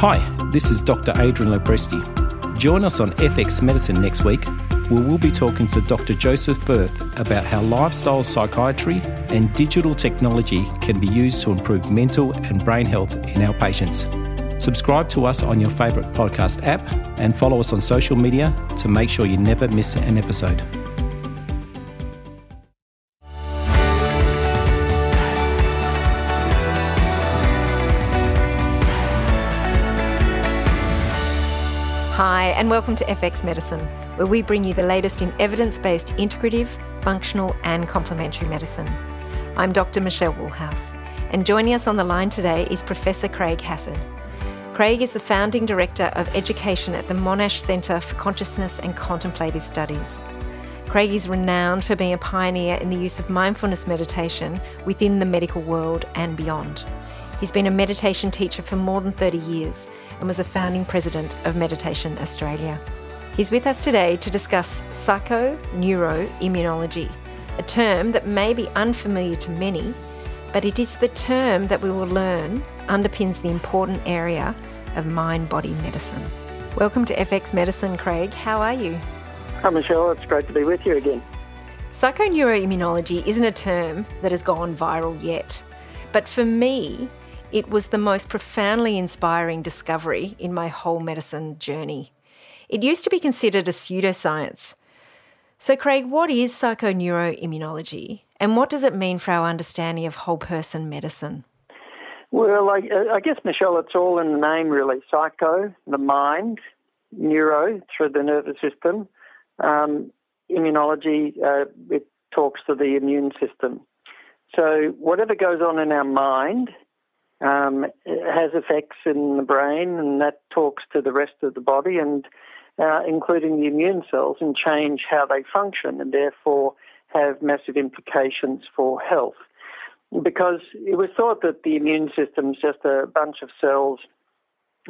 Hi, this is Dr. Adrian Lopresti. Join us on FX Medicine next week, where we'll be talking to Dr. Joseph Firth about how lifestyle psychiatry and digital technology can be used to improve mental and brain health in our patients. Subscribe to us on your favourite podcast app and follow us on social media to make sure you never miss an episode. And welcome to FX Medicine, where we bring you the latest in evidence based integrative, functional, and complementary medicine. I'm Dr. Michelle Woolhouse, and joining us on the line today is Professor Craig Hassed. Craig is the founding director of education at the Monash Centre for Consciousness and Contemplative Studies. Craig is renowned for being a pioneer in the use of mindfulness meditation within the medical world and beyond. He's been a meditation teacher for more than 30 years and was a founding president of Meditation Australia. He's with us today to discuss psychoneuroimmunology, a term that may be unfamiliar to many, but it is the term that we will learn underpins the important area of mind body medicine. Welcome to FX Medicine, Craig. How are you? Hi, Michelle. It's great to be with you again. Psychoneuroimmunology isn't a term that has gone viral yet, but for me, it was the most profoundly inspiring discovery in my whole medicine journey. It used to be considered a pseudoscience. So, Craig, what is psychoneuroimmunology and what does it mean for our understanding of whole person medicine? Well, I, I guess, Michelle, it's all in the name, really. Psycho, the mind, neuro, through the nervous system. Um, immunology, uh, it talks to the immune system. So, whatever goes on in our mind um, has effects in the brain, and that talks to the rest of the body, and uh, including the immune cells, and change how they function, and therefore have massive implications for health. Because it was thought that the immune system is just a bunch of cells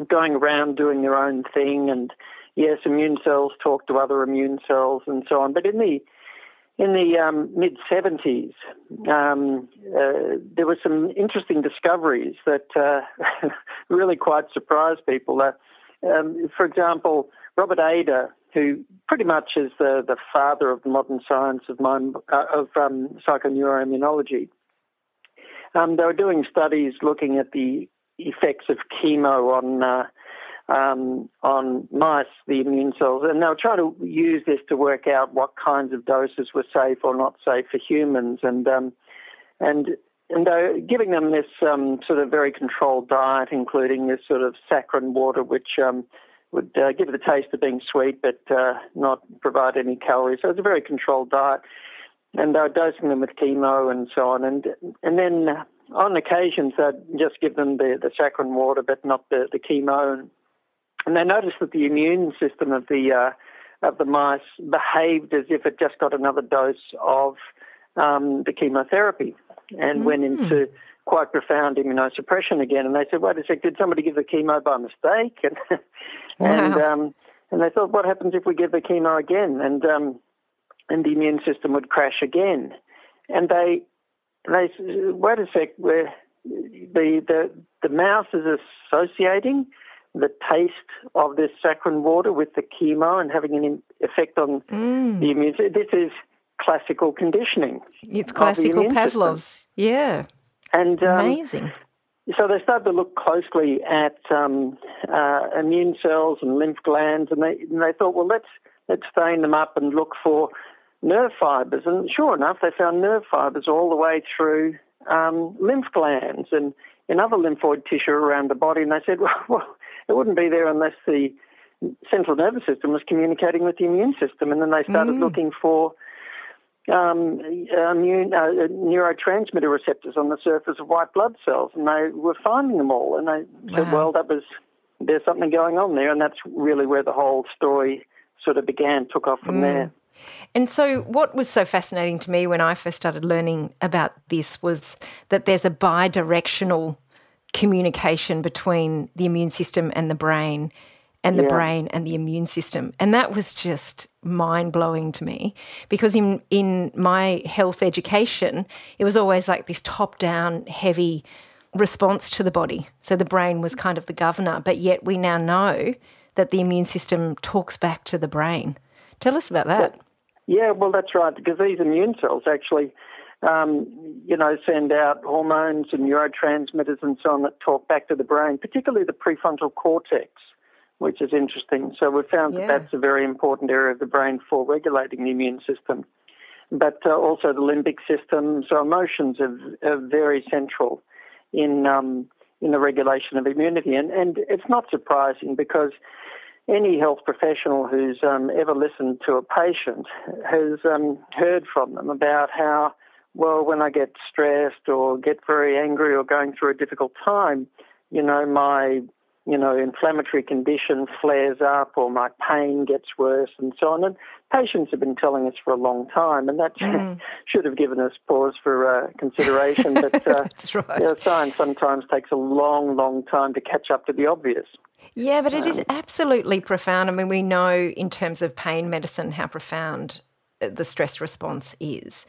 going around doing their own thing, and yes, immune cells talk to other immune cells, and so on. But in the in the um, mid 70s, um, uh, there were some interesting discoveries that uh, really quite surprised people. Uh, um, for example, Robert Ader, who pretty much is the, the father of the modern science of, mind, uh, of um, psychoneuroimmunology, um, they were doing studies looking at the effects of chemo on uh, um, on mice, the immune cells, and they were trying to use this to work out what kinds of doses were safe or not safe for humans, and um, and and they're giving them this um, sort of very controlled diet, including this sort of saccharine water, which um, would uh, give it the taste of being sweet but uh, not provide any calories. So it's a very controlled diet, and they're dosing them with chemo and so on, and and then. on occasions, they'd just give them the, the saccharine water, but not the, the chemo. And and they noticed that the immune system of the uh, of the mice behaved as if it just got another dose of um, the chemotherapy, and mm. went into quite profound immunosuppression again. And they said, "Wait a sec, did somebody give the chemo by mistake?" And wow. and um, and they thought, "What happens if we give the chemo again?" And um, and the immune system would crash again. And they they wait a sec, where the the the mouse is associating the taste of this saccharine water with the chemo and having an effect on mm. the immune system. This is classical conditioning. It's classical Pavlov's. System. Yeah. And um, amazing. So they started to look closely at um, uh, immune cells and lymph glands, and they and they thought, well, let's let's stain them up and look for nerve fibers. And sure enough, they found nerve fibers all the way through um, lymph glands and in other lymphoid tissue around the body. And they said, well, well it wouldn't be there unless the central nervous system was communicating with the immune system. And then they started mm. looking for um, immune uh, neurotransmitter receptors on the surface of white blood cells, and they were finding them all. And they wow. said, "Well, that was there's something going on there," and that's really where the whole story sort of began, took off from mm. there. And so, what was so fascinating to me when I first started learning about this was that there's a bi directional communication between the immune system and the brain and the yeah. brain and the immune system. And that was just mind blowing to me because in in my health education, it was always like this top down heavy response to the body. So the brain was kind of the governor, but yet we now know that the immune system talks back to the brain. Tell us about that. Yeah, well, that's right, because these immune cells actually, um, you know, send out hormones and neurotransmitters and so on that talk back to the brain, particularly the prefrontal cortex, which is interesting. So we've found yeah. that that's a very important area of the brain for regulating the immune system. But uh, also the limbic system, so emotions are, are very central in um, in the regulation of immunity, and and it's not surprising because any health professional who's um, ever listened to a patient has um, heard from them about how, well, when I get stressed or get very angry or going through a difficult time, you know, my you know, inflammatory condition flares up or my pain gets worse and so on. And patients have been telling us for a long time, and that mm. should have given us pause for uh, consideration. But uh, That's right. you know, science sometimes takes a long, long time to catch up to the obvious. Yeah, but it um, is absolutely profound. I mean, we know in terms of pain medicine how profound uh, the stress response is.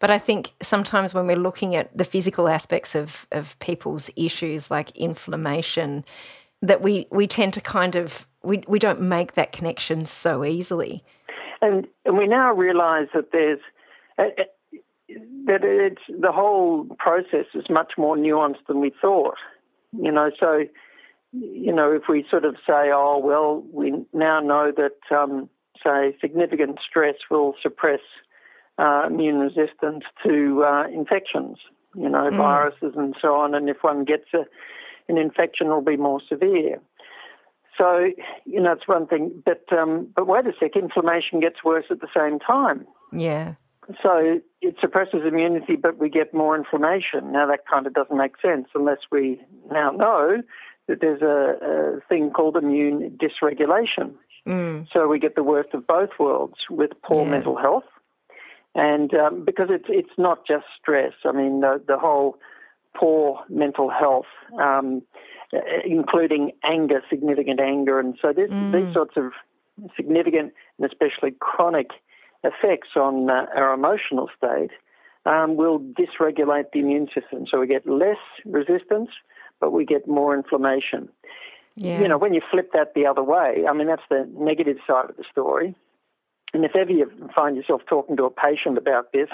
But I think sometimes when we're looking at the physical aspects of, of people's issues like inflammation, that we, we tend to kind of we, we don't make that connection so easily. And, and we now realise that there's uh, uh, that it's the whole process is much more nuanced than we thought. You know, so you know if we sort of say, oh well, we now know that um, say significant stress will suppress uh, immune resistance to uh, infections. You know, mm. viruses and so on, and if one gets a an infection it will be more severe. So, you know, it's one thing, but um, but wait a sec, inflammation gets worse at the same time. Yeah. So it suppresses immunity, but we get more inflammation. Now that kind of doesn't make sense unless we now know that there's a, a thing called immune dysregulation. Mm. So we get the worst of both worlds with poor yeah. mental health, and um, because it's it's not just stress. I mean, the, the whole poor mental health, um, including anger, significant anger. And so mm. these sorts of significant and especially chronic effects on uh, our emotional state um, will dysregulate the immune system. So we get less resistance, but we get more inflammation. Yeah. You know, when you flip that the other way, I mean, that's the negative side of the story. And if ever you find yourself talking to a patient about this,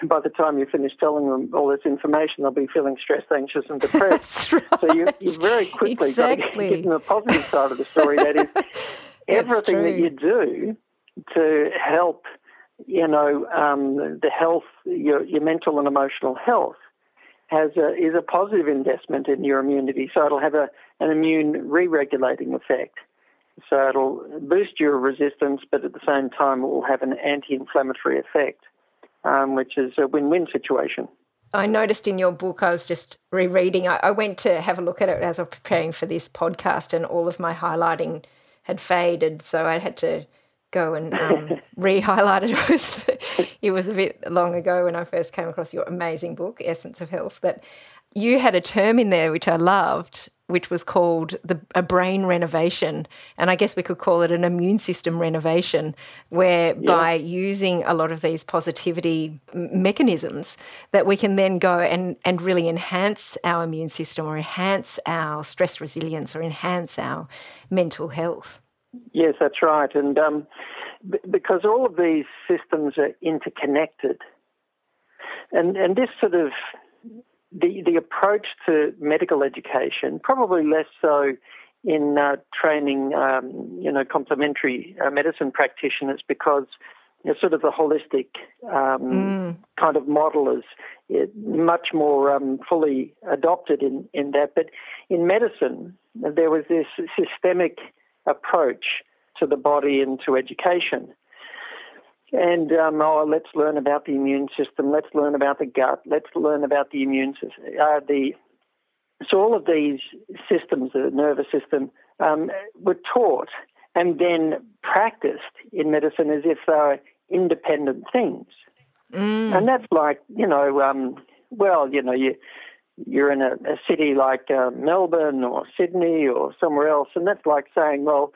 and by the time you finish telling them all this information, they'll be feeling stressed, anxious, and depressed. right. So you, you very quickly exactly. got to get them the positive side of the story. That is, everything that you do to help, you know, um, the health, your, your mental and emotional health, has a, is a positive investment in your immunity. So it'll have a, an immune re-regulating effect. So it'll boost your resistance, but at the same time, it will have an anti inflammatory effect, um, which is a win win situation. I noticed in your book, I was just rereading, I, I went to have a look at it as I was preparing for this podcast, and all of my highlighting had faded. So I had to go and um, re-highlight it. It was, it was a bit long ago when I first came across your amazing book, Essence of Health. But you had a term in there which I loved, which was called the, a brain renovation. And I guess we could call it an immune system renovation, where yeah. by using a lot of these positivity mechanisms, that we can then go and, and really enhance our immune system or enhance our stress resilience or enhance our mental health. Yes, that's right. And um, b- because all of these systems are interconnected, and, and this sort of the, the approach to medical education, probably less so in uh, training, um, you know, complementary uh, medicine practitioners because you know, sort of the holistic um, mm. kind of model is much more um, fully adopted in, in that. But in medicine, there was this systemic approach to the body and to education. And um, oh, let's learn about the immune system. Let's learn about the gut. Let's learn about the immune system. Uh, the so all of these systems, the nervous system, um, were taught and then practiced in medicine as if they were independent things. Mm. And that's like you know, um, well, you know, you you're in a, a city like uh, Melbourne or Sydney or somewhere else, and that's like saying, well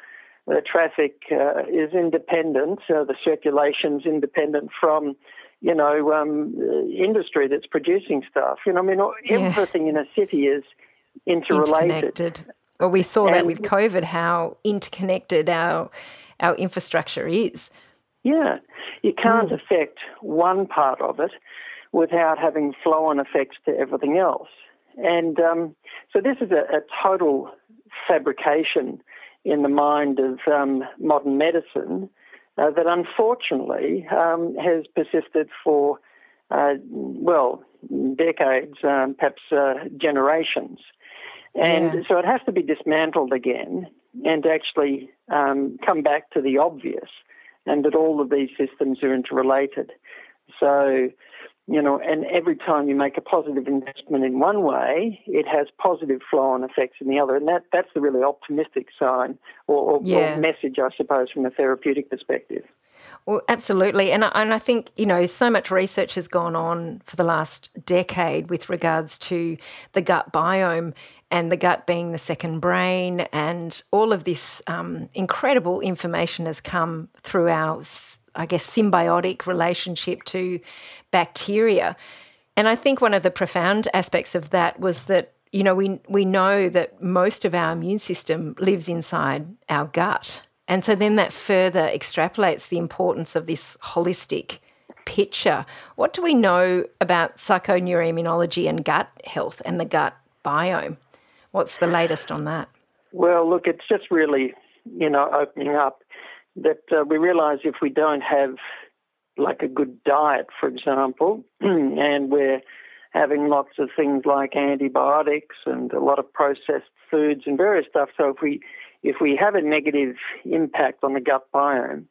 the traffic uh, is independent, uh, the circulation's independent from, you know, um, industry that's producing stuff. You know, I mean, everything yeah. in a city is interrelated. Well, we saw and, that with COVID, how interconnected our our infrastructure is. Yeah, you can't mm. affect one part of it without having flow-on effects to everything else. And um, so this is a, a, total fabrication in the mind of um, modern medicine uh, that unfortunately um, has persisted for, uh, well, decades, um, perhaps uh, generations. And yeah. so it has to be dismantled again and actually um, come back to the obvious and that all of these systems are interrelated. So, you know, and every time you make a positive investment in one way, it has positive flow-on effects in the other, and that that's the really optimistic sign or, or, yeah. or message, I suppose, from a therapeutic perspective. Well, absolutely. And I, and I think, you know, so much research has gone on for the last decade with regards to the gut biome and the gut being the second brain. And all of this um, incredible information has come through our, I guess, symbiotic relationship to bacteria. And I think one of the profound aspects of that was that you know we we know that most of our immune system lives inside our gut and so then that further extrapolates the importance of this holistic picture. What do we know about psychoneuroimmunology and gut health and the gut biome? What's the latest on that? Well, look, it's just really, you know, opening up that uh, we realize if we don't have like a good diet, for example, and we're having lots of things like antibiotics and a lot of processed foods and various stuff. So if we if we have a negative impact on the gut biome,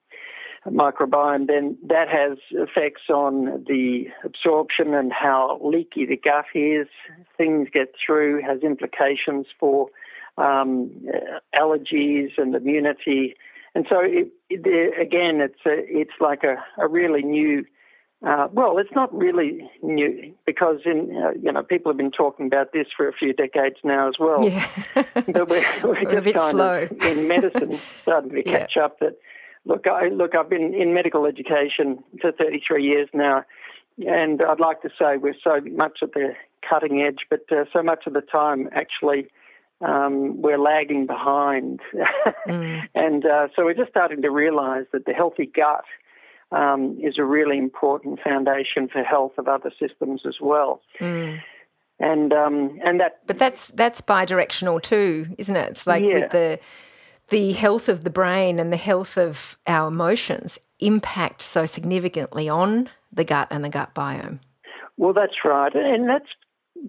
microbiome, then that has effects on the absorption and how leaky the gut is. Things get through, has implications for um, allergies and immunity. And so, it, it, again, it's a, it's like a, a really new uh, well, it's not really new because in uh, you know people have been talking about this for a few decades now as well. Yeah. but we're, we're, we're just kind slow. of in medicine starting to catch yeah. up. That look, I look, I've been in medical education for 33 years now, and I'd like to say we're so much at the cutting edge, but uh, so much of the time actually. Um, we're lagging behind. mm. And uh, so we're just starting to realize that the healthy gut um, is a really important foundation for health of other systems as well. Mm. And um, and that, but that's that's bidirectional too, isn't it? It's like yeah. with the the health of the brain and the health of our emotions impact so significantly on the gut and the gut biome. Well, that's right, and that's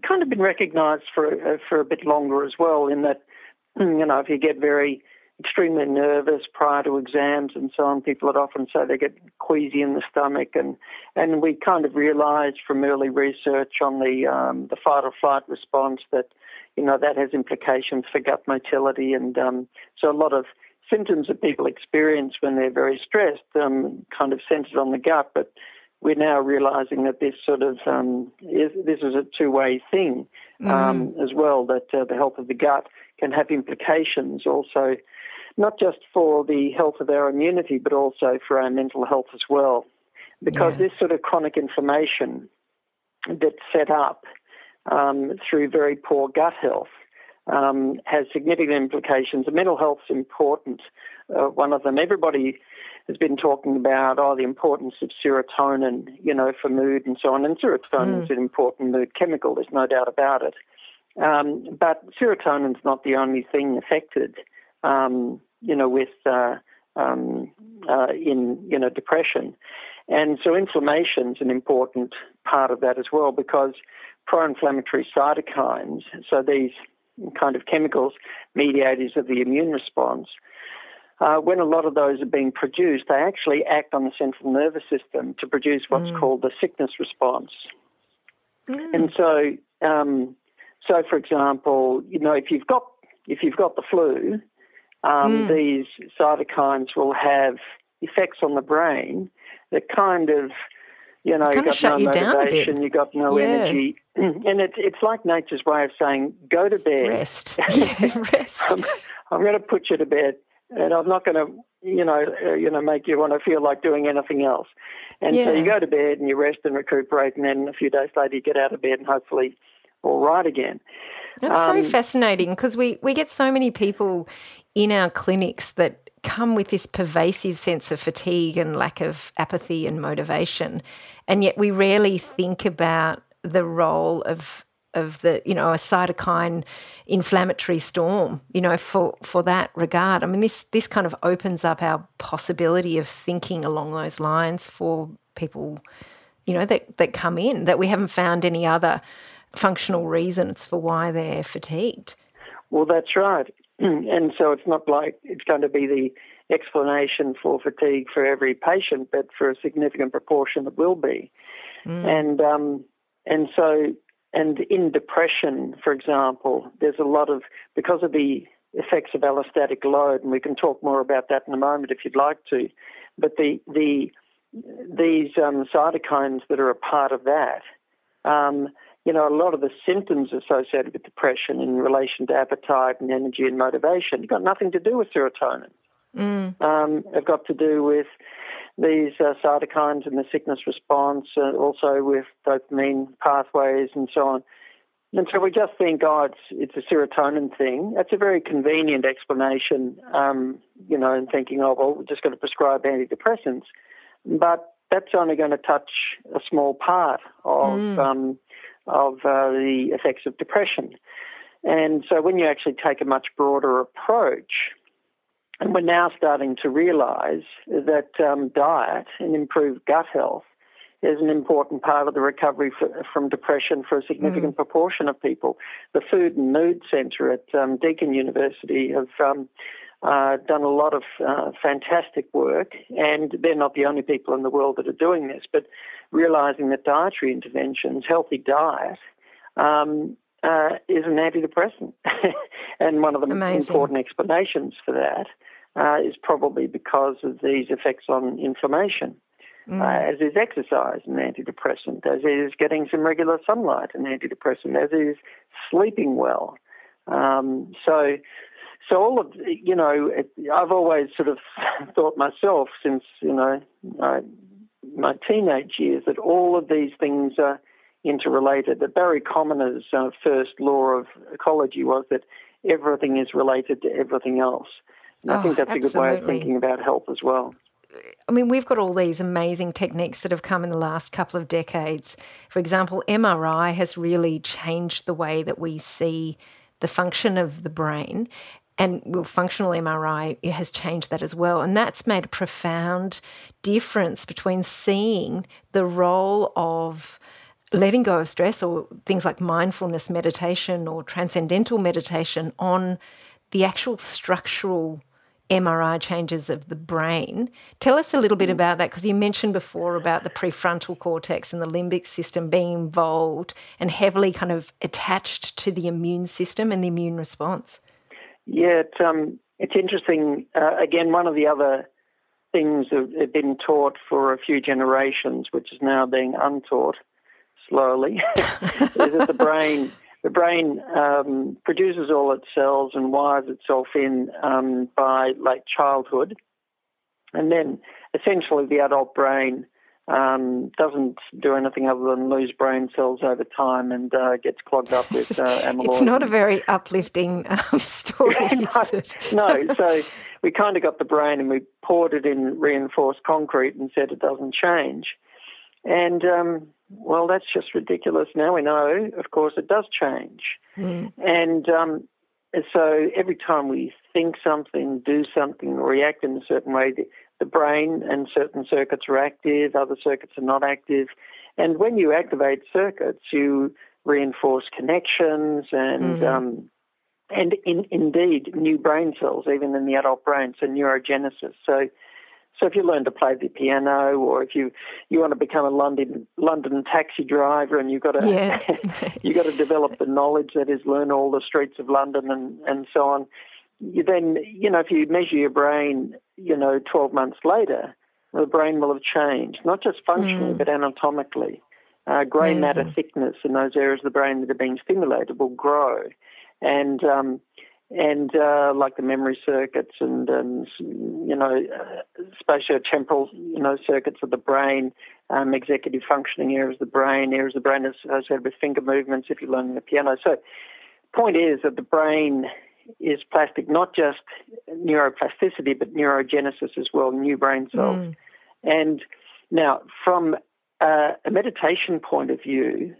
kind of been recognised for uh, for a bit longer as well. In that, you know, if you get very extremely nervous prior to exams and so on. People would often say they get queasy in the stomach, and and we kind of realised from early research on the um, the fight or flight response that you know that has implications for gut motility, and um, so a lot of symptoms that people experience when they're very stressed um, kind of centered on the gut, but we're now realizing that this sort of um, is, this is a two-way thing um, mm. as well. That uh, the health of the gut can have implications also not just for the health of our immunity, but also for our mental health as well. Because yeah. this sort of chronic inflammation that's set up um, through very poor gut health um, has significant implications. And mental health is important. Uh, one of them, everybody has been talking about, oh, the importance of serotonin, you know, for mood and so on. And serotonin mm. is an important mood chemical, there's no doubt about it. Um, but serotonin is not the only thing affected. Um, you know, with uh, um, uh, in you know depression, and so inflammation is an important part of that as well because pro-inflammatory cytokines, so these kind of chemicals, mediators of the immune response. Uh, when a lot of those are being produced, they actually act on the central nervous system to produce what's mm. called the sickness response. Mm. And so, um, so for example, you know, if you've got if you've got the flu, um, mm. these cytokines will have effects on the brain that kind of, you know, you got no motivation, you got no yeah. energy, and it's it's like nature's way of saying, go to bed, rest, yeah, rest. I'm, I'm going to put you to bed, and I'm not going to, you know, uh, you know, make you want to feel like doing anything else. And yeah. so you go to bed and you rest and recuperate, and then a few days later you get out of bed and hopefully all right again. That's um, so fascinating because we, we get so many people in our clinics that come with this pervasive sense of fatigue and lack of apathy and motivation. And yet we rarely think about the role of of the you know a cytokine inflammatory storm you know for for that regard. I mean this this kind of opens up our possibility of thinking along those lines for people you know that that come in that we haven't found any other functional reasons for why they're fatigued. Well that's right. And so it's not like it's going to be the explanation for fatigue for every patient but for a significant proportion it will be. Mm. and um and so and in depression, for example, there's a lot of, because of the effects of allostatic load, and we can talk more about that in a moment if you'd like to, but the, the, these um, cytokines that are a part of that, um, you know, a lot of the symptoms associated with depression in relation to appetite and energy and motivation have got nothing to do with serotonin. Mm. Um, have got to do with these uh, cytokines and the sickness response, uh, also with dopamine pathways and so on. And so we just think, oh, it's it's a serotonin thing. That's a very convenient explanation, um, you know, and thinking, oh, well, we're just going to prescribe antidepressants. But that's only going to touch a small part of mm. um, of uh, the effects of depression. And so when you actually take a much broader approach, and we're now starting to realize that um, diet and improved gut health is an important part of the recovery for, from depression for a significant mm. proportion of people. The Food and Mood Centre at um, Deakin University have um, uh, done a lot of uh, fantastic work, and they're not the only people in the world that are doing this, but realizing that dietary interventions, healthy diet, um, uh, is an antidepressant. and one of the Amazing. important explanations for that uh, is probably because of these effects on inflammation. Mm. Uh, as is exercise, an antidepressant, as is getting some regular sunlight, an antidepressant, as is sleeping well. Um, so, so all of you know, it, I've always sort of thought myself since you know my, my teenage years that all of these things are interrelated. That Barry Commoner's uh, first law of ecology was that everything is related to everything else. And oh, I think oh, that's absolutely. a good way of thinking about health as well. I mean, we've got all these amazing techniques that have come in the last couple of decades. For example, MRI has really changed the way that we see the function of the brain. And well, functional MRI has changed that as well. And that's made a profound difference between seeing the role of letting go of stress or things like mindfulness meditation or transcendental meditation on the actual structural MRI changes of the brain. Tell us a little bit mm. about that because you mentioned before about the prefrontal cortex and the limbic system being involved and heavily kind of attached to the immune system and the immune response. Yeah, it, um, it's interesting. Uh, again, one of the other things that have been taught for a few generations, which is now being untaught slowly, is that the brain the brain um, produces all its cells and wires itself in um, by late childhood. And then essentially the adult brain um, doesn't do anything other than lose brain cells over time and uh, gets clogged up with uh, amyloid. It's not a very uplifting um, story. no, no, so we kind of got the brain and we poured it in reinforced concrete and said it doesn't change. And um, well, that's just ridiculous. Now we know, of course, it does change. Mm. And um, so every time we think something, do something, react in a certain way, the, the brain and certain circuits are active, other circuits are not active. And when you activate circuits, you reinforce connections and mm-hmm. um, and in, indeed new brain cells, even in the adult brain, so neurogenesis. So so if you learn to play the piano, or if you you want to become a London London taxi driver, and you've got to yeah. you got to develop the knowledge that is learn all the streets of London and and so on. You then you know if you measure your brain, you know, 12 months later, the brain will have changed, not just functionally mm. but anatomically. Uh, grey matter thickness in those areas of the brain that are being stimulated will grow, and um, and uh, like the memory circuits and, and you know uh, spatiotemporal you know circuits of the brain, um, executive functioning areas of the brain, areas of the brain associated with finger movements if you're learning the piano. So, point is that the brain is plastic, not just neuroplasticity, but neurogenesis as well, new brain cells. Mm. And now, from uh, a meditation point of view,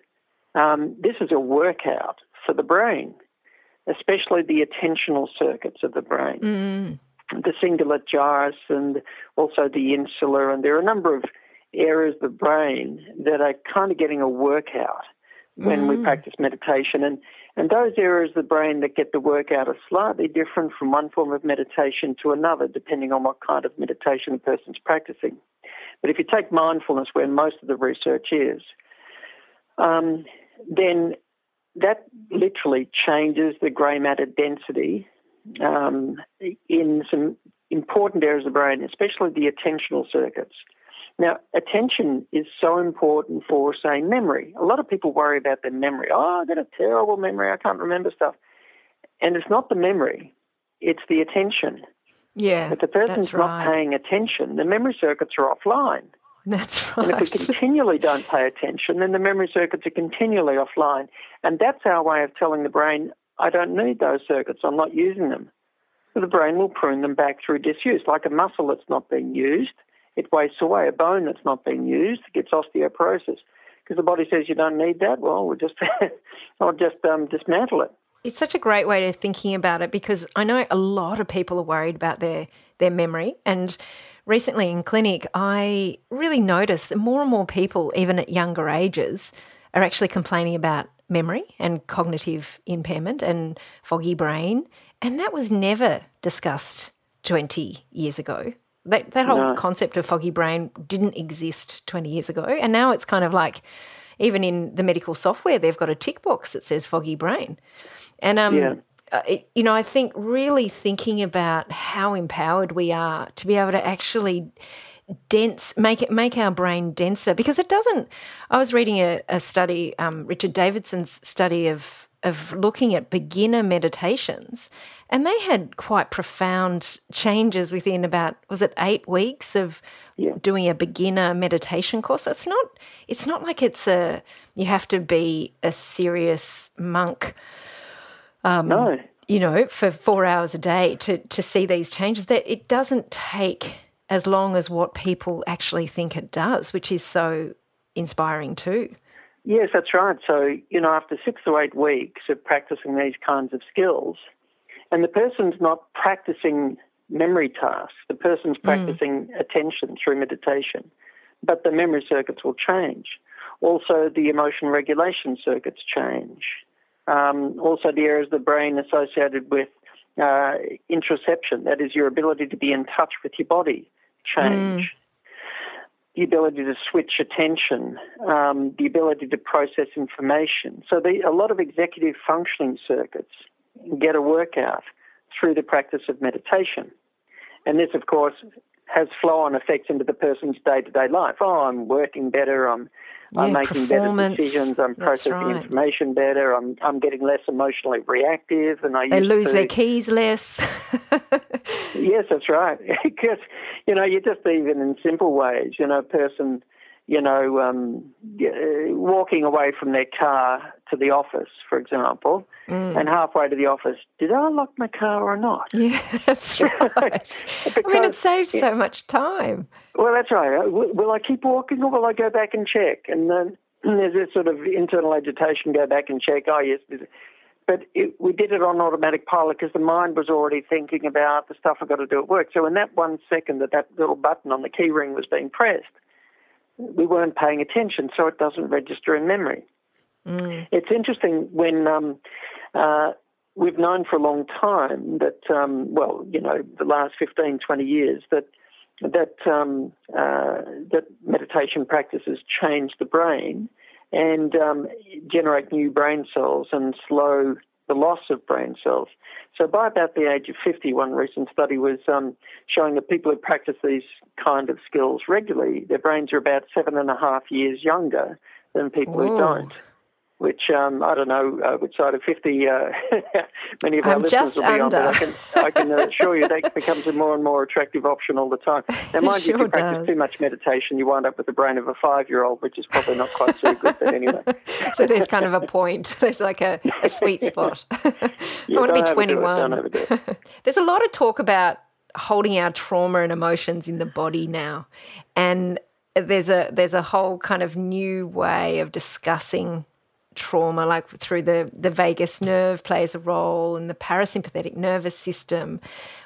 um, this is a workout for the brain especially the attentional circuits of the brain, mm. the cingulate gyrus and also the insula. And there are a number of areas of the brain that are kind of getting a workout when mm. we practice meditation. And, and those areas of the brain that get the workout are slightly different from one form of meditation to another, depending on what kind of meditation the person's practicing. But if you take mindfulness, where most of the research is, um, then that literally changes the grey matter density um, in some important areas of the brain, especially the attentional circuits. Now, attention is so important for, say, memory. A lot of people worry about their memory. Oh, I've got a terrible memory. I can't remember stuff. And it's not the memory, it's the attention. Yeah. If the person's right. not paying attention, the memory circuits are offline. That's right. And if we continually don't pay attention, then the memory circuits are continually offline. And that's our way of telling the brain, I don't need those circuits, I'm not using them. So the brain will prune them back through disuse. Like a muscle that's not being used, it wastes away. A bone that's not being used gets osteoporosis. Because the body says you don't need that, well, we'll just, I'll just um, dismantle it. It's such a great way of thinking about it because I know a lot of people are worried about their their memory and recently in clinic, I really noticed that more and more people, even at younger ages, are actually complaining about memory and cognitive impairment and foggy brain. And that was never discussed 20 years ago. That, that whole no. concept of foggy brain didn't exist 20 years ago. And now it's kind of like, even in the medical software, they've got a tick box that says foggy brain. And um, yeah uh, it, you know, I think really thinking about how empowered we are to be able to actually dense make it make our brain denser because it doesn't i was reading a, a study um, richard davidson's study of of looking at beginner meditations and they had quite profound changes within about was it eight weeks of yeah. doing a beginner meditation course so it's not it's not like it's a you have to be a serious monk um, no. You know, for four hours a day to, to see these changes, that it doesn't take as long as what people actually think it does, which is so inspiring too. Yes, that's right. So, you know, after six or eight weeks of practicing these kinds of skills, and the person's not practicing memory tasks, the person's mm. practicing mm. attention through meditation, but the memory circuits will change. Also, the emotion regulation circuits change. Um, also, the areas of the brain associated with uh, interoception, that is, your ability to be in touch with your body, change. Mm. The ability to switch attention, um, the ability to process information. So, the, a lot of executive functioning circuits get a workout through the practice of meditation. And this, of course, has flow on effects into the person's day to day life. Oh, I'm working better, I'm yeah, I'm making better decisions. I'm processing right. information better. I'm I'm getting less emotionally reactive, and I they lose to, their keys less. yes, that's right. because you know, you just even in simple ways. You know, a person you know, um, walking away from their car to the office, for example, mm. and halfway to the office, did I lock my car or not? Yeah, that's right. because, I mean, it saves so much time. Well, that's right. Uh, will I keep walking or will I go back and check? And then there's this sort of internal agitation go back and check. Oh, yes. But it, we did it on automatic pilot because the mind was already thinking about the stuff I've got to do at work. So in that one second that that little button on the key ring was being pressed, we weren't paying attention, so it doesn't register in memory. Mm. It's interesting when um, uh, we've known for a long time that, um, well, you know, the last 15, 20 years, that that um, uh, that meditation practices change the brain and um, generate new brain cells and slow the loss of brain cells. So by about the age of 50, one recent study was um, showing that people who practice these kind of skills regularly, their brains are about seven and a half years younger than people Whoa. who don't. Which um, I don't know uh, which side of 50 uh, many of our I'm listeners will be under. on, but I can, I can assure you that becomes a more and more attractive option all the time. Now, mind sure you, if you practice does. too much meditation, you wind up with the brain of a five year old, which is probably not quite so good, but anyway. so there's kind of a point. There's like a, a sweet spot. I want to be don't overdo it, 21. don't overdo it. There's a lot of talk about holding our trauma and emotions in the body now, and there's a there's a whole kind of new way of discussing trauma, like through the the vagus nerve plays a role and the parasympathetic nervous system.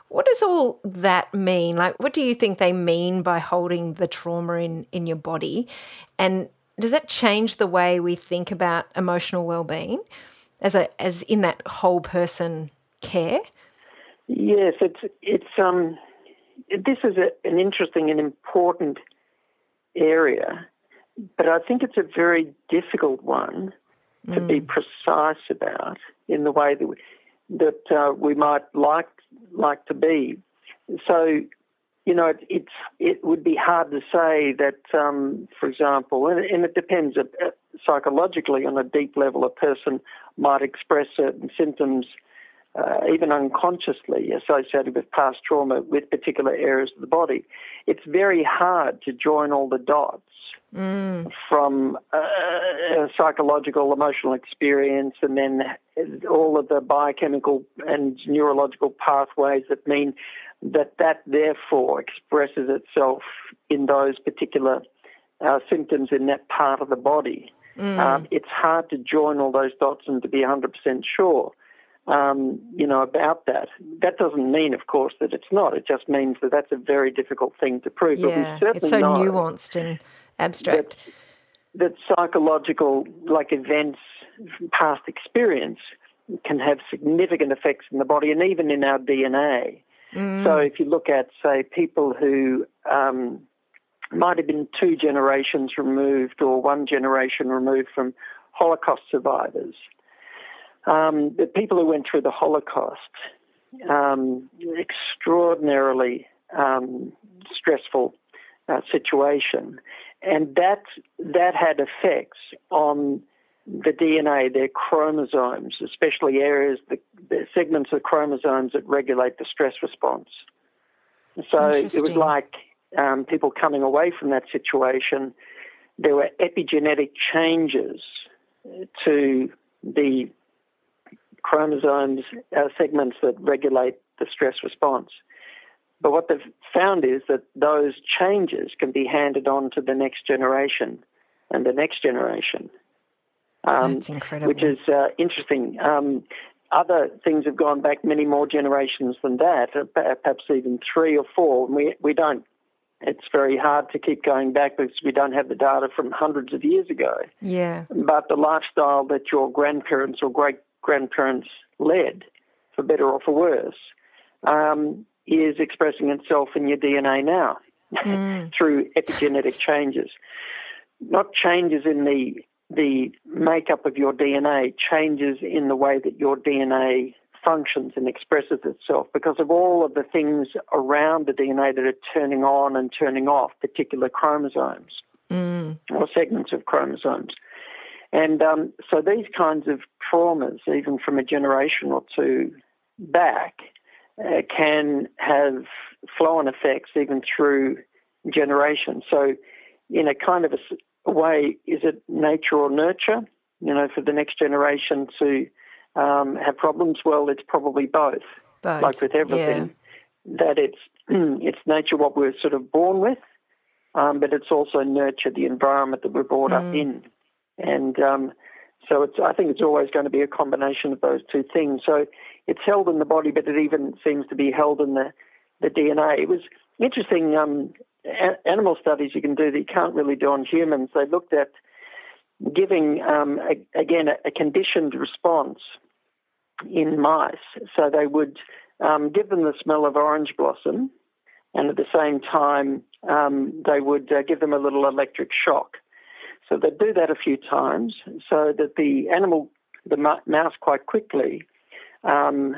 What does all that mean? Like, what do you think they mean by holding the trauma in in your body, and does that change the way we think about emotional well-being as a as in that whole person care? Yes, it's it's um, this is a, an interesting and important area, but I think it's a very difficult one to be precise about in the way that we, that uh, we might like like to be. So, you know, it, it's it would be hard to say that, um, for example, and, and it depends uh, psychologically on a deep level. A person might express certain symptoms uh, even unconsciously associated with past trauma with particular areas of the body. It's very hard to join all the dots from uh, a psychological, emotional experience, and then all of the biochemical and neurological pathways that mean that that therefore expresses itself in those particular uh, symptoms in that part of the body. Um, it's hard to join all those dots and to be 100% sure um, you know, about that. That doesn't mean, of course, that it's not. It just means that that's a very difficult thing to prove. Yeah, but we certainly it's so nuanced and abstract. that psychological, like events, past experience, can have significant effects in the body and even in our DNA. So if you look at, say, people who um, might have been two generations removed or one generation removed from Holocaust survivors, um, the people who went through the Holocaust, um, extraordinarily um, stressful uh, situation, and that that had effects on the DNA, their chromosomes, especially areas, the, the segments of chromosomes that regulate the stress response. So it was like um, people coming away from that situation. There were epigenetic changes to the chromosomes uh, segments that regulate the stress response. But what they've found is that those changes can be handed on to the next generation and the next generation. Um, That's incredible. Which is uh, interesting. Um, other things have gone back many more generations than that, uh, perhaps even three or four. And we, we don't, it's very hard to keep going back because we don't have the data from hundreds of years ago yeah. but the lifestyle that your grandparents or great grandparents led, for better or for worse, um, is expressing itself in your DNA now through epigenetic changes. Not changes in the the makeup of your DNA, changes in the way that your DNA functions and expresses itself because of all of the things around the DNA that are turning on and turning off particular chromosomes or segments of chromosomes. And um, so these kinds of traumas, even from a generation or two back, uh, can have flow on effects even through generations. So, in a kind of a way, is it nature or nurture? You know, for the next generation to um, have problems? Well, it's probably both. Both. Like with everything, that it's it's nature what we're sort of born with, um, but it's also nurture the environment that we're brought up in, and um, so it's I think it's always going to be a combination of those two things. So it's held in the body, but it even seems to be held in the the DNA. It was interesting. Um, a- animal studies you can do that you can't really do on humans. They looked at giving um, a, again a, a conditioned response in mice. So they would um, give them the smell of orange blossom, and at the same time um, they would uh, give them a little electric shock. So they'd do that a few times, so that the animal, the mouse, quite quickly um,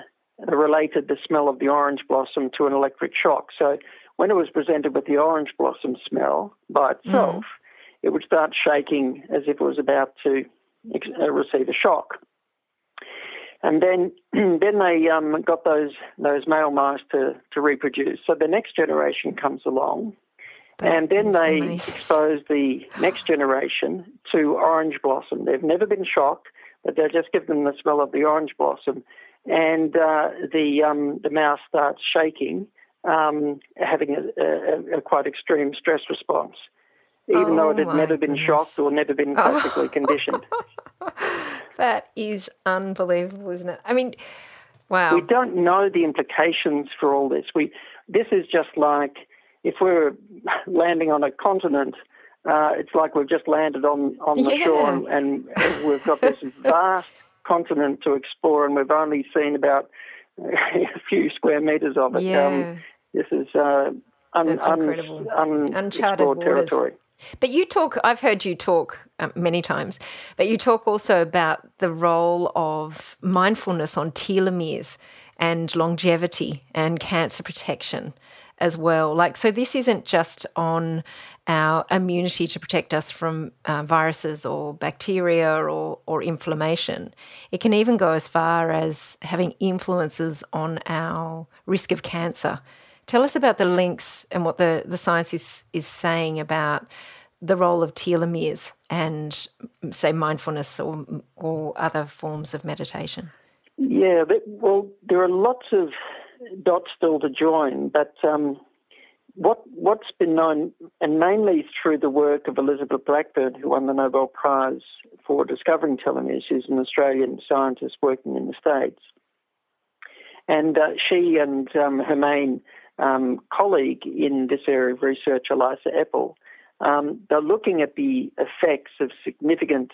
related the smell of the orange blossom to an electric shock. So when it was presented with the orange blossom smell by itself, it would start shaking as if it was about to uh, receive a shock. And then, then they um, got those those male mice to, to reproduce. So the next generation comes along, and then they expose the next generation to orange blossom. They've never been shocked, but they just give them the smell of the orange blossom, and uh, the um, the mouse starts shaking, um, having a, a, a, quite extreme stress response, even oh though it had never been shocked or never been classically oh. conditioned. that is unbelievable, isn't it? I mean, wow. We don't know the implications for all this. We this is just like if we're landing on a continent. Uh, it's like we've just landed on, on the yeah. shore and, and we've got this vast continent to explore, and we've only seen about a few square meters of it. Um, yeah. Um, this is uh, un, un, un, uncharted territory. But you talk, I've heard you talk um, many times, but you talk also about the role of mindfulness on telomeres and longevity and cancer protection as well. Like, so this isn't just on our immunity to protect us from uh, viruses or bacteria or, or inflammation. It can even go as far as having influences on our risk of cancer. Tell us about the links and what the, the science is, is saying about the role of telomeres and, say, mindfulness or, or other forms of meditation. Yeah, well, there are lots of dots still to join, but um, what what's been known, and mainly through the work of Elizabeth Blackburn, who won the Nobel Prize for discovering telomeres, she's an Australian scientist working in the States, and uh, she and um, her main um, colleague in this area of research, Elissa Epel, um, they're looking at the effects of significant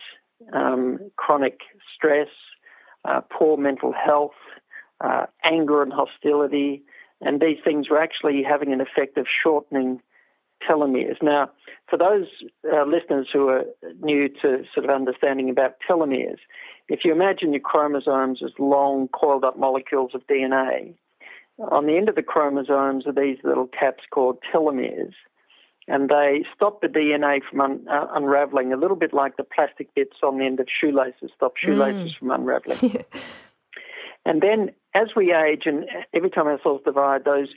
um, chronic stress, uh, poor mental health, uh, anger and hostility, and these things were actually having an effect of shortening telomeres. Now, for those uh, listeners who are new to sort of understanding about telomeres, if you imagine your chromosomes as long, coiled up molecules of DNA, on the end of the chromosomes are these little caps called telomeres, and they stop the DNA from un- uh, unraveling, a little bit like the plastic bits on the end of shoelaces stop shoelaces mm. from unraveling. and then as we age, and every time our cells divide, those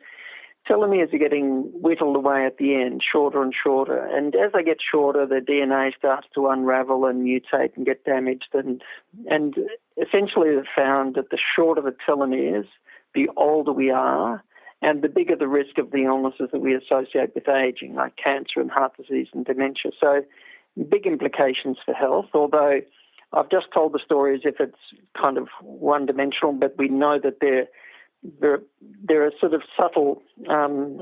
telomeres are getting whittled away at the end, shorter and shorter. And as they get shorter, the DNA starts to unravel and mutate and get damaged. And and essentially, they've found that the shorter the telomeres, the older we are, and the bigger the risk of the illnesses that we associate with aging, like cancer and heart disease and dementia. So, big implications for health, although I've just told the story as if it's kind of one dimensional, but we know that there, there, there are sort of subtle um,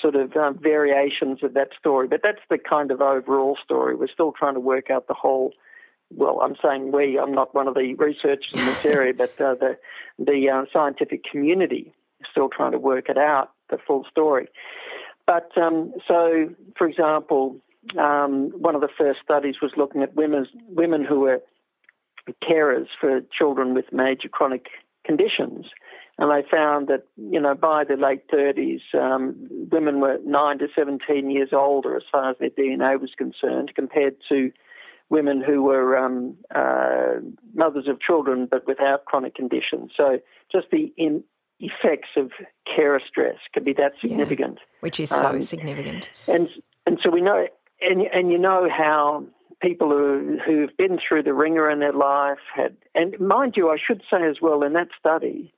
sort of um, variations of that story, but that's the kind of overall story. We're still trying to work out the whole well, I'm saying we, I'm not one of the researchers in this area, but uh, the, the uh, scientific community is still trying to work it out, the full story. But um, so, for example, um, one of the first studies was looking at women, women who were carers for children with major chronic conditions. And they found that, you know, by the late 30s, um, women were 9 to 17 years older as far as their DNA was concerned compared to women who were um, uh, mothers of children but without chronic conditions. So just the in, effects of carer stress can be that significant, yeah, which is so um, significant. And and so we know, and and you know how people who who've been through the ringer in their life had, and mind you, I should say as well in that study,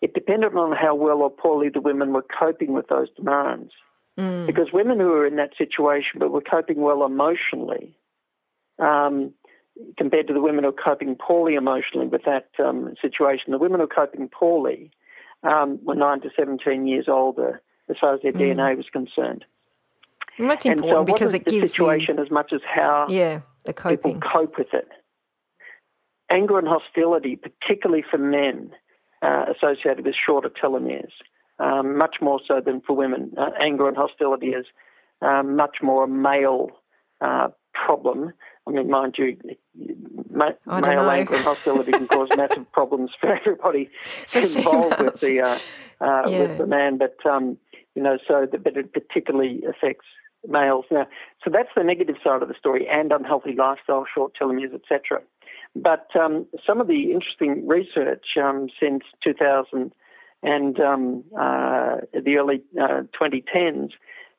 it depended on how well or poorly the women were coping with those demands. Mm. Because women who were in that situation but were coping well emotionally um, compared to the women who are coping poorly emotionally with that um, situation. The women who are coping poorly um, were 9 to 17 years older as far as their mm. DNA was concerned. And that's important and so because it gives the situation you, as much as how yeah, the coping. people cope with it. Anger and hostility, particularly for men, uh, associated with shorter telomeres, um, much more so than for women. Uh, anger and hostility is um, much more a male uh, problem I mean, mind you, ma- male anger and hostility can cause massive problems for everybody for involved females. with the uh, uh, yeah. with the man. But um, you know, so the, but it particularly affects males. Now, so that's the negative side of the story, and unhealthy lifestyle, short telomeres, etc. But um, some of the interesting research um, since 2000 and um, uh, the early uh, 2010s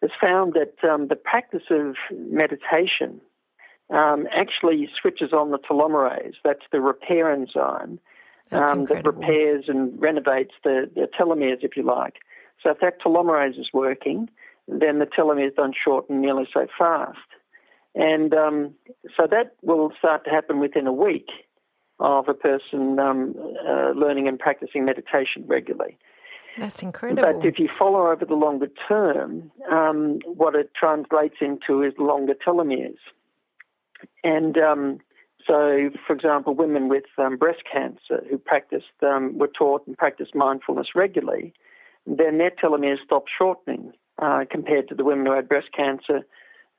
has found that um, the practice of meditation um, actually switches on the telomerase. That's the repair enzyme um, that repairs and renovates the, the telomeres, if you like. So if that telomerase is working, then the telomeres don't shorten nearly so fast. And um, so that will start to happen within a week of a person um, uh, learning and practicing meditation regularly. That's incredible. But if you follow over the longer term, um, what it translates into is longer telomeres. And um, so, for example, women with um, breast cancer who practiced, um, were taught and practiced mindfulness regularly, then their telomeres stop shortening uh, compared to the women who had breast cancer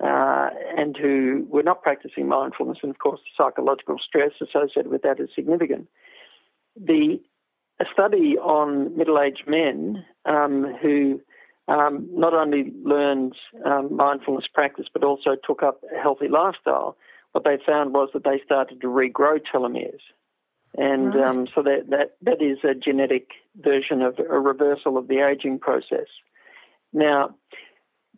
uh, and who were not practicing mindfulness. And of course, the psychological stress associated with that is significant. The a study on middle-aged men um, who um, not only learned um, mindfulness practice but also took up a healthy lifestyle, what they found was that they started to regrow telomeres. And right. um, so that, that, that is a genetic version of a reversal of the aging process. Now,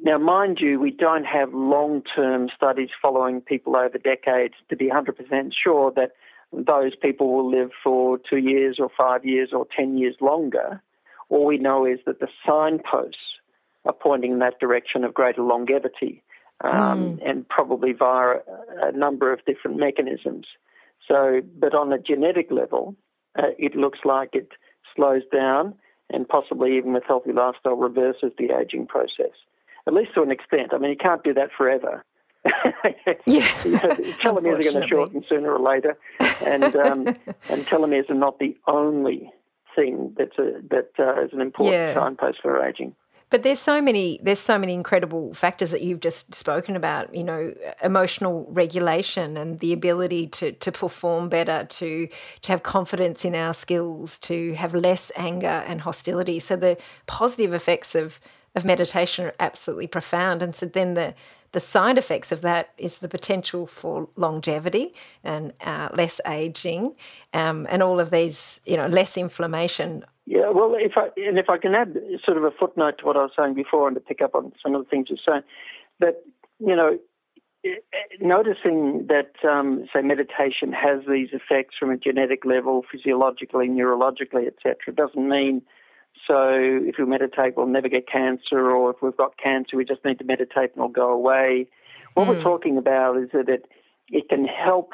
now, mind you, we don't have long term studies following people over decades to be 100% sure that those people will live for two years or five years or 10 years longer. All we know is that the signposts are pointing in that direction of greater longevity um, mm. and probably via a number of different mechanisms. So, but on a genetic level, uh, it looks like it slows down and possibly even with healthy lifestyle reverses the aging process, at least to an extent. I mean, you can't do that forever. yeah, telomeres are going to shorten sooner or later, and um, and telomeres are not the only thing that's a, that uh, is an important yeah. signpost for aging. But there's so many there's so many incredible factors that you've just spoken about. You know, emotional regulation and the ability to to perform better, to to have confidence in our skills, to have less anger and hostility. So the positive effects of of meditation are absolutely profound. And so then the the side effects of that is the potential for longevity and uh, less aging, um, and all of these, you know, less inflammation. Yeah, well, if I and if I can add sort of a footnote to what I was saying before, and to pick up on some of the things you're saying, that you know, noticing that um, say meditation has these effects from a genetic level, physiologically, neurologically, etc., doesn't mean so if we meditate, we'll never get cancer, or if we've got cancer, we just need to meditate and it'll go away. What mm. we're hmm. talking about is that it, it can help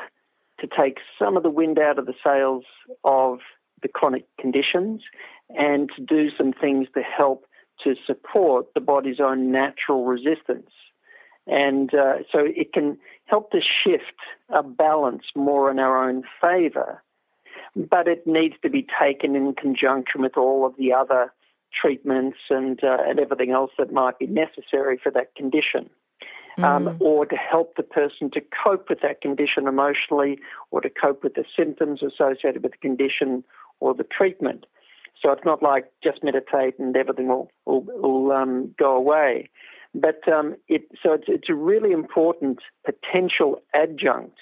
to take some of the wind out of the sails of the chronic conditions and to do some things to help to support the body's own natural resistance. And uh, so it can help to shift a balance more in our own favor but it needs to be taken in conjunction with all of the other treatments and, uh, and everything else that might be necessary for that condition. Um, mm. or to help the person to cope with that condition emotionally or to cope with the symptoms associated with the condition or the treatment. So it's not like just meditate and everything will, will, will um, go away. But um, it, so it's, it's a really important potential adjunct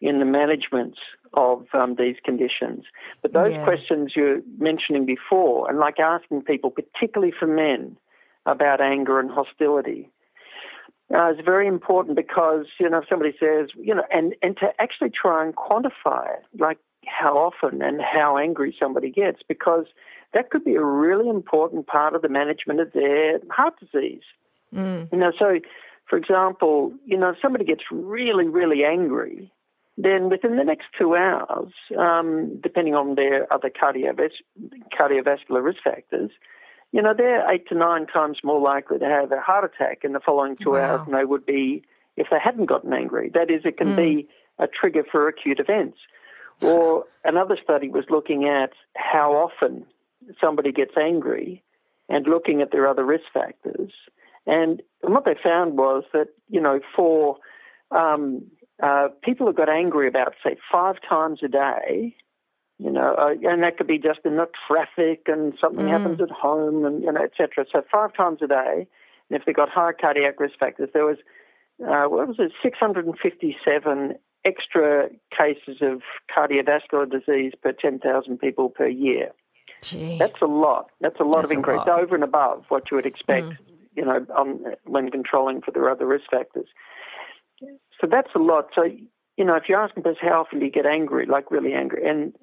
in the management of um, these conditions. But those yeah. questions you're mentioning before, and like asking people, particularly for men, about anger and hostility, uh, is very important because you know if somebody says you know, and and to actually try and quantify it, like how often and how angry somebody gets, because that could be a really important part of the management of their heart disease. Mm. You know, so for example, you know, if somebody gets really, really angry, then within the next two hours, um, depending on their other cardiovas- cardiovascular risk factors, you know, they're eight to nine times more likely to have a heart attack in the following two wow. hours than they would be if they hadn't gotten angry. That is, it can mm. be a trigger for acute events. Or another study was looking at how often somebody gets angry and looking at their other risk factors. And what they found was that, you know, for um, uh, people who got angry about, say, five times a day, you know, uh, and that could be just in the traffic and something mm. happens at home and, you know, et cetera. So five times a day, And if they've got high cardiac risk factors, there was, uh, what was it, 657 extra cases of cardiovascular disease per 10,000 people per year. Gee. That's a lot. That's a lot That's of increase lot. over and above what you would expect, Mm. you know, on, when controlling for the other risk factors. So that's a lot. So, you know, if you're asking us how often do you get angry, like really angry, and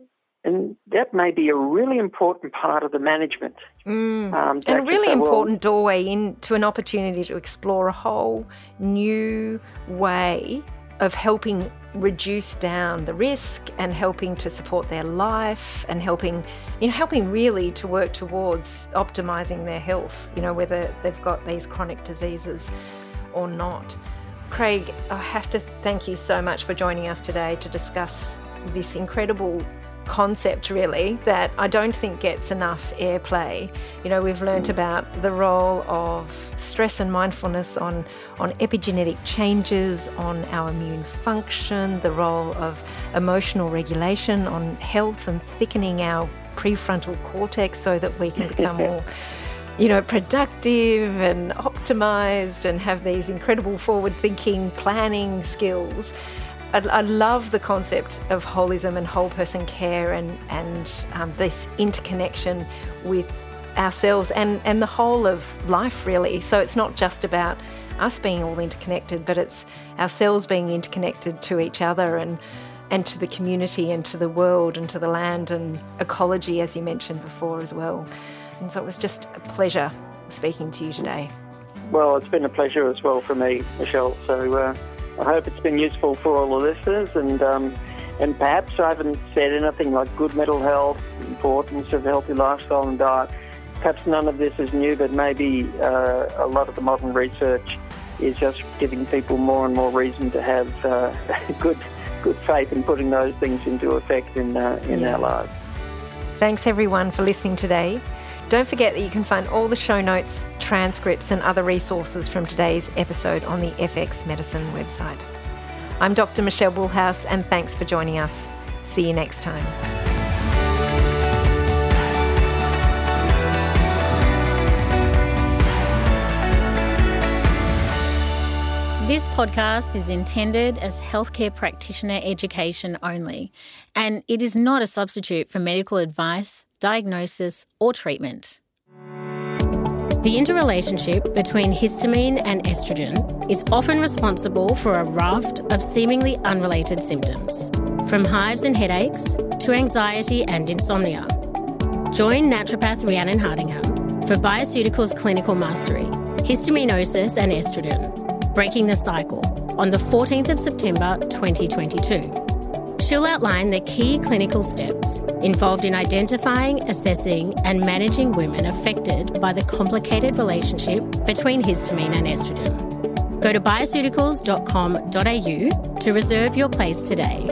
and that may be a really important part of the management. Mm. Um, and a really say, well, important doorway into an opportunity to explore a whole new way of helping reduce down the risk and helping to support their life and helping you know helping really to work towards optimizing their health you know whether they've got these chronic diseases or not. Craig i have to thank you so much for joining us today to discuss this incredible concept really that I don't think gets enough airplay. You know, we've learnt about the role of stress and mindfulness on on epigenetic changes on our immune function, the role of emotional regulation on health and thickening our prefrontal cortex so that we can become more you know, productive and optimized and have these incredible forward thinking planning skills. I, love the concept of holism and whole person care and, and um, this interconnection with ourselves and, and the whole of life, really. So it's not just about us being all interconnected, but it's ourselves being interconnected to each other and and to the community and to the world and to the land and ecology, as you mentioned before as well. And so it was just a pleasure speaking to you today. Well, it's been a pleasure as well for me, Michelle. So uh, I hope it's been useful for all the listeners, and um, and perhaps I haven't said anything like good mental health, importance of healthy lifestyle and diet. Perhaps none of this is new, but maybe uh, a lot of the modern research is just giving people more and more reason to have uh, good good faith in putting those things into effect in uh, in Yeah. our lives. Thanks everyone for listening today. Don't forget that you can find all the show notes, transcripts, and other resources from today's episode on the FX Medicine website. I'm Dr. Michelle Woolhouse, and thanks for joining us. See you next time. This podcast is intended as healthcare practitioner education only, and it is not a substitute for medical advice, diagnosis, or treatment. The interrelationship between histamine and estrogen is often responsible for a raft of seemingly unrelated symptoms, from hives and headaches to anxiety and insomnia. Join naturopath Rhiannon Hardinger for Bioceuticals Clinical Mastery, Histaminosis and Estrogen, Breaking the Cycle, on the 14th of September 2022. She'll outline the key clinical steps involved in identifying, assessing, and managing women affected by the complicated relationship between histamine and estrogen. Go to bioceuticals.com.au to reserve your place today.